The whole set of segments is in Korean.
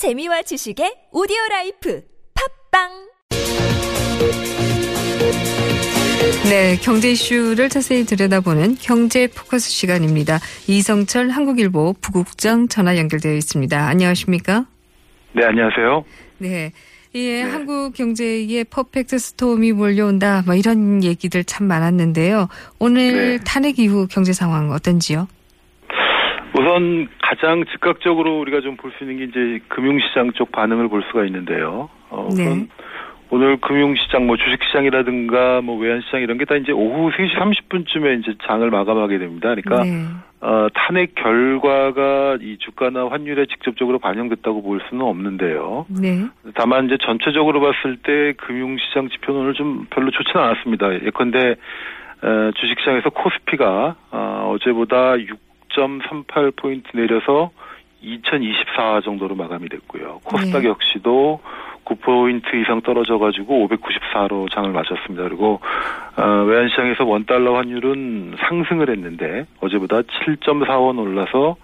재미와 지식의 오디오 life 팟빵 네, 경제 이슈를 자세히 들여다보는 경제 포커스 시간입니다. 이성철 한국일보 부국장 전화 연결되어 있습니다. 안녕하십니까? 네, 안녕하세요. 네. 예, 한국 경제에 perfect storm이 몰려온다. 뭐 이런 얘기들 참 많았는데요. 오늘 네. 탄핵 이후 경제 상황 어떤지요? 우선 가장 즉각적으로 우리가 좀 볼 수 있는 게 이제 금융시장 쪽 반응을 볼 수가 있는데요. 어, 네. 오늘 금융시장, 뭐 주식시장이라든가 뭐 외환시장 이런 게 다 이제 오후 3시 30분쯤에 이제 장을 마감하게 됩니다. 그러니까 네. 어, 탄핵 결과가 이 주가나 환율에 직접적으로 반영됐다고 볼 수는 없는데요. 네. 다만 이제 전체적으로 봤을 때 금융시장 지표는 오늘 좀 별로 좋지는 않았습니다. 예컨대 에, 주식시장에서 코스피가 어, 어제보다 6.38 포인트 내려서 2024 정도로 마감이 됐고요. 코스닥 네. 역시도 9포인트 이상 떨어져가지고 594로 장을 마쳤습니다. 그리고 어, 외환시장에서 원달러 환율은 상승을 했는데 어제보다 7.4원 올라서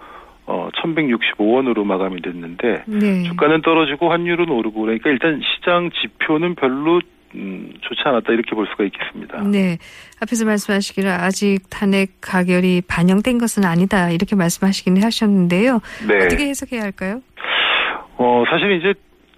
어, 1165원으로 마감이 됐는데 네. 주가는 떨어지고 환율은 오르고 그러니까 일단 시장 지표는 별로 음, 좋지 않았다 이렇게 볼 수가 있겠습니다. 네. 앞에서 말씀하시기를 아직 탄핵 가결이 반영된 것은 아니다. 이렇게 말씀하시긴 하셨는데요. 네. 어떻게 해석해야 할까요? 어, 사실 이제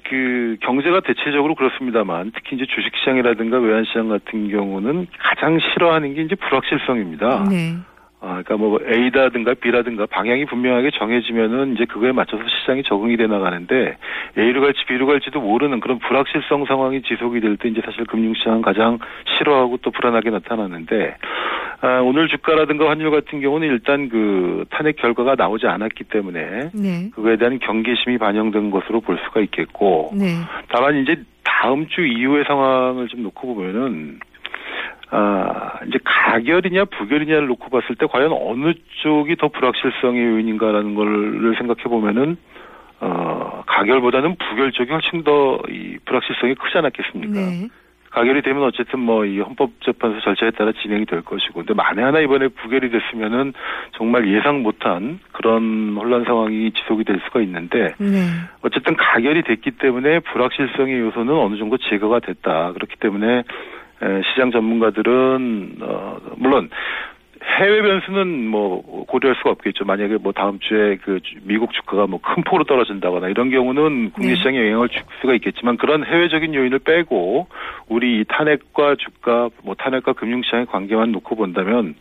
그 경제가 대체적으로 그렇습니다만 특히 이제 주식시장이라든가 외환시장 같은 경우는 가장 싫어하는 게 이제 불확실성입니다. 네. 아, 그러니까 뭐 A라든가 B라든가 방향이 분명하게 정해지면은 이제 그거에 맞춰서 시장이 적응이 돼 나가는데 A로 갈지 B로 갈지도 모르는 그런 불확실성 상황이 지속이 될 때 이제 사실 금융시장은 가장 싫어하고 또 불안하게 나타나는데 아, 오늘 주가라든가 환율 같은 경우는 일단 그 탄핵 결과가 나오지 않았기 때문에 네. 그거에 대한 경계심이 반영된 것으로 볼 수가 있겠고 네. 다만 이제 다음 주 이후의 상황을 좀 놓고 보면은 아 이제 가결이냐 부결이냐를 놓고 봤을 때 과연 어느 쪽이 더 불확실성의 요인인가라는 걸 생각해 보면은 어 가결보다는 부결 쪽이 훨씬 더 이 불확실성이 크지 않았겠습니까? 네. 가결이 되면 어쨌든 뭐 이 헌법재판소 절차에 따라 진행이 될 것이고, 근데 만에 하나 이번에 부결이 됐으면은 정말 예상 못한 그런 혼란 상황이 지속이 될 수가 있는데, 네. 어쨌든 가결이 됐기 때문에 불확실성의 요소는 어느 정도 제거가 됐다. 그렇기 때문에 에, 시장 전문가들은 어, 물론 해외 변수는 뭐 고려할 수가 없겠죠. 만약에 뭐 다음 주에 그 주- 미국 주가가 뭐 큰 폭으로 떨어진다거나 이런 경우는 국내 네. 시장에 영향을 줄 수가 있겠지만 그런 해외적인 요인을 빼고 우리 이 탄핵과 주가 뭐 탄핵과 금융 시장의 관계만 놓고 본다면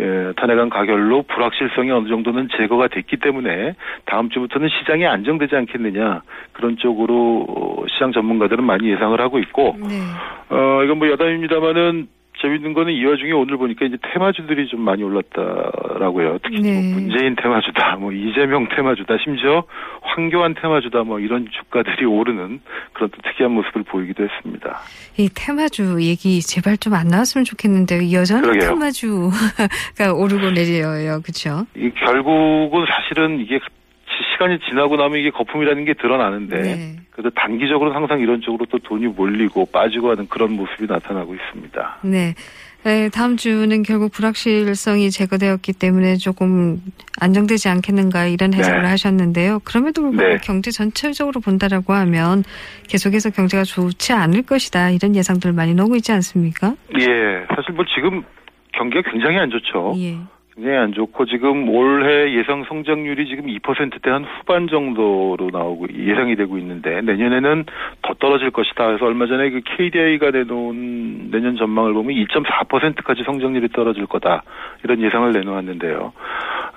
예, 탄핵안 가결로 불확실성이 어느 정도는 제거가 됐기 때문에 다음 주부터는 시장이 안정되지 않겠느냐 그런 쪽으로 어, 시장 전문가들은 많이 예상을 하고 있고 네. 어 이건 뭐 여담입니다만은 재밌는 거는 이 와중에 오늘 보니까 이제 테마주들이 좀 많이 올랐다라고요. 특히 네. 뭐 문재인 테마주다, 뭐 이재명 테마주다, 심지어 황교안 테마주다, 뭐 이런 주가들이 오르는 그런 또 특이한 모습을 보이기도 했습니다. 이 테마주 얘기 제발 좀 안 나왔으면 좋겠는데요. 여전히 그러게요. 테마주가 오르고 내려요. 그렇죠? 이 결국은 사실은 이게 시간이 지나고 나면 이게 거품이라는 게 드러나는데 네. 그래도 단기적으로는 항상 이런 쪽으로 또 돈이 몰리고 빠지고 하는 그런 모습이 나타나고 있습니다. 네. 네, 다음 주는 결국 불확실성이 제거되었기 때문에 조금 안정되지 않겠는가 이런 해석을 네. 하셨는데요. 그럼에도 불구하고 네. 경제 전체적으로 본다라고 하면 계속해서 경제가 좋지 않을 것이다 이런 예상들 많이 나오고 있지 않습니까? 예, 사실 뭐 지금 경기가 굉장히 안 좋죠. 예. 굉장히 안 좋고 지금 올해 예상 성장률이 지금 2%대 한 후반 정도로 나오고 예상이 되고 있는데 내년에는 더 떨어질 것이다. 그래서 얼마 전에 그 KDI가 내놓은 내년 전망을 보면 2.4%까지 성장률이 떨어질 거다 이런 예상을 내놓았는데요.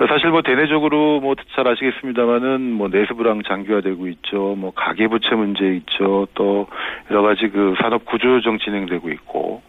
사실 뭐 대내적으로 뭐 잘 아시겠습니다만은 뭐 내수불황 장기화되고 있죠. 뭐 가계부채 문제 있죠. 또 여러 가지 그 산업 구조조정 진행되고 있고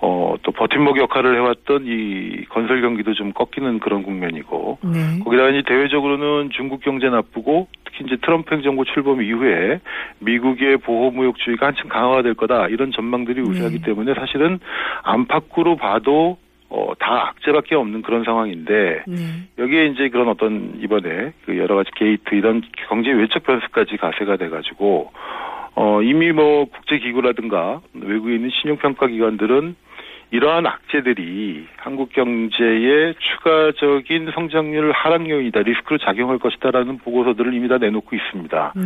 어, 또 버팀목 역할을 해왔던 이 건설 경기도 좀 꺾이는 그런 국면이고, 네. 거기다가 이제 대외적으로는 중국 경제 나쁘고, 특히 이제 트럼프 행정부 출범 이후에 미국의 보호무역주의가 한층 강화될 거다, 이런 전망들이 우세하기 네. 때문에 사실은 안팎으로 봐도 어, 다 악재밖에 없는 그런 상황인데, 네. 여기에 이제 그런 어떤 이번에 그 여러 가지 게이트 이런 경제 외적 변수까지 가세가 돼가지고 어 이미 뭐 국제 기구라든가 외국에 있는 신용 평가 기관들은 이러한 악재들이 한국 경제의 추가적인 성장률 하락 요인이다, 리스크로 작용할 것이다라는 보고서들을 이미 다 내놓고 있습니다. 네.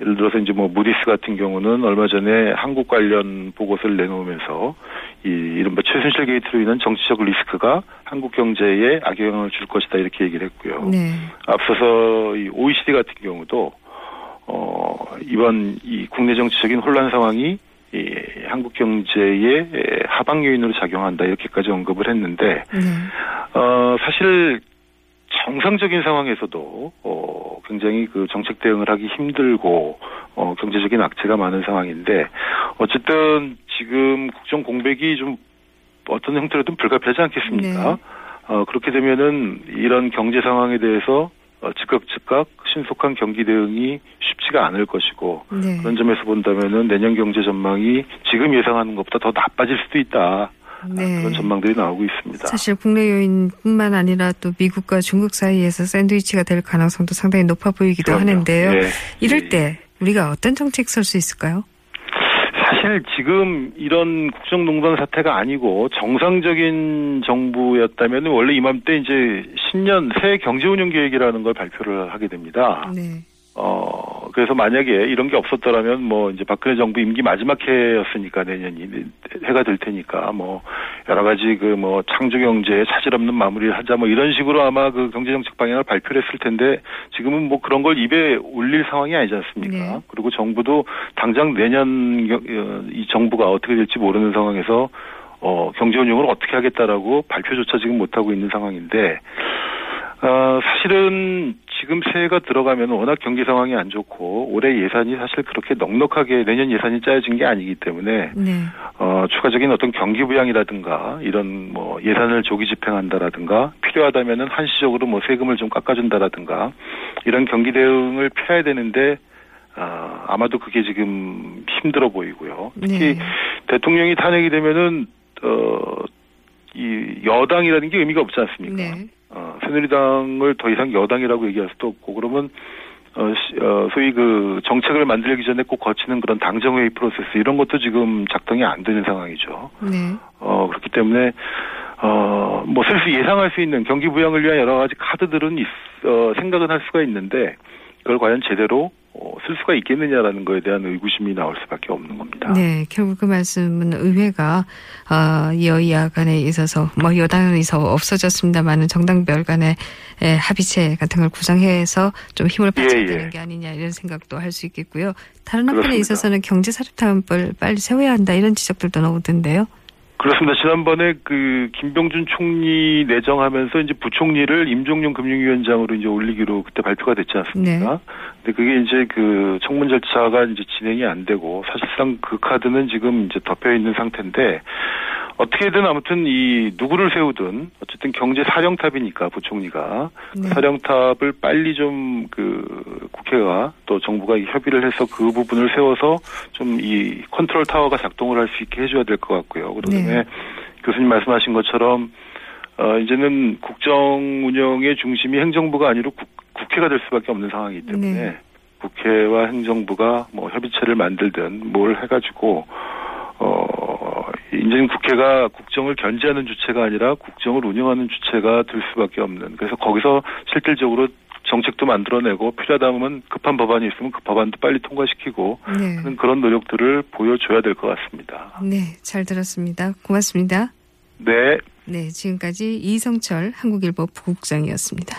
예를 들어서 이제 뭐 무디스 같은 경우는 얼마 전에 한국 관련 보고서를 내놓으면서 이 이른바 최순실 게이트로 인한 정치적 리스크가 한국 경제에 악영향을 줄 것이다 이렇게 얘기를 했고요. 네. 앞서서 이 OECD 같은 경우도 어 이번 이 국내 정치적인 혼란 상황이 이 한국 경제의 하방 요인으로 작용한다 이렇게까지 언급을 했는데 네. 어 사실 정상적인 상황에서도 어 굉장히 그 정책 대응을 하기 힘들고 어 경제적인 악재가 많은 상황인데 어쨌든 지금 국정 공백이 좀 어떤 형태로든 불가피하지 않겠습니까? 네. 어 그렇게 되면은 이런 경제 상황에 대해서 어, 즉각 즉각 신속한 경기 대응이 쉽지가 않을 것이고 네. 그런 점에서 본다면은 내년 경제 전망이 지금 예상하는 것보다 더 나빠질 수도 있다. 아, 네. 그런 전망들이 나오고 있습니다. 사실 국내 요인뿐만 아니라 또 미국과 중국 사이에서 샌드위치가 될 가능성도 상당히 높아 보이기도 그럼요. 하는데요. 예. 이럴 예. 때 우리가 어떤 정책 설수 있을까요? 사실 지금 이런 국정농단 사태가 아니고 정상적인 정부였다면 원래 이맘때 이제 신년 새 경제운영 계획이라는 걸 발표를 하게 됩니다. 네. 어 그래서 만약에 이런 게 없었더라면 뭐 이제 박근혜 정부 임기 마지막 해였으니까 내년이 해가 될 테니까 뭐 여러 가지 그 뭐 창조 경제에 차질 없는 마무리를 하자 뭐 이런 식으로 아마 그 경제 정책 방향을 발표를 했을 텐데 지금은 뭐 그런 걸 입에 올릴 상황이 아니지 않습니까? 네. 그리고 정부도 당장 내년 경- 어, 이 정부가 어떻게 될지 모르는 상황에서 어 경제 운영을 어떻게 하겠다라고 발표조차 지금 못 하고 있는 상황인데 어, 사실은 지금 새해가 들어가면 워낙 경기 상황이 안 좋고 올해 예산이 사실 그렇게 넉넉하게 내년 예산이 짜여진 게 아니기 때문에 네. 어, 추가적인 어떤 경기 부양이라든가 이런 뭐 예산을 조기 집행한다라든가 필요하다면은 한시적으로 뭐 세금을 좀 깎아준다라든가 이런 경기 대응을 펴야 되는데 아, 아마도 그게 지금 힘들어 보이고요. 특히 네. 대통령이 탄핵이 되면은 어, 이 여당이라는 게 의미가 없지 않습니까? 네. 어, 새누리당을 더 이상 여당이라고 얘기할 수도 없고 그러면 어, 시- 어, 소위 그 정책을 만들기 전에 꼭 거치는 그런 당정회의 프로세스 이런 것도 지금 작동이 안 되는 상황이죠. 네. 어, 그렇기 때문에 어, 뭐 슬슬 예상할 수 있는 경기 부양을 위한 여러 가지 카드들은 있, 어, 생각은 할 수가 있는데 그걸 과연 제대로 어, 쓸 수가 있겠느냐라는 거에 대한 의구심이 나올 수밖에 없는 겁니다. 네, 결국 그 말씀은 의회가 아, 여야 간에 있어서 뭐 여당에서 없어졌습니다만은 정당별 간의 에, 합의체 같은 걸 구성해서 좀 힘을 예, 받쳐야 예. 되는 게 아니냐 이런 생각도 할 수 있겠고요. 다른 한편에. 있어서는 경제사립타운법을 빨리 세워야 한다 이런 지적들도 나오던데요. 그렇습니다. 지난번에 그 김병준 총리 내정하면서 이제 부총리를 임종용 금융위원장으로 이제 올리기로 그때 발표가 됐지 않습니까? 근데 그게 이제 그 청문 절차가 이제 진행이 안 되고 사실상 그 카드는 지금 이제 덮여 있는 상태인데 어떻게든 아무튼 이 누구를 세우든 어쨌든 경제 사령탑이니까 부총리가 네. 사령탑을 빨리 좀 그 국회가 또 정부가 이 협의를 해서 그 부분을 세워서 좀 이 컨트롤 타워가 작동을 할 수 있게 해줘야 될 것 같고요. 그다음에 네. 교수님 말씀하신 것처럼 어 이제는 국정 운영의 중심이 행정부가 아니라 국, 국회가 될 수밖에 없는 상황이기 때문에 네. 국회와 행정부가 뭐 협의체를 만들든 뭘 해가지고 어 이제는 국회가 국정을 견제하는 주체가 아니라 국정을 운영하는 주체가 될 수밖에 없는 그래서 거기서 실질적으로 정책도 만들어내고 필요하다면 급한 법안이 있으면 그 법안도 빨리 통과시키고 네. 하는 그런 노력들을 보여줘야 될 것 같습니다. 네, 잘 들었습니다. 고맙습니다. 네. 네, 지금까지 이성철 한국일보 부국장이었습니다.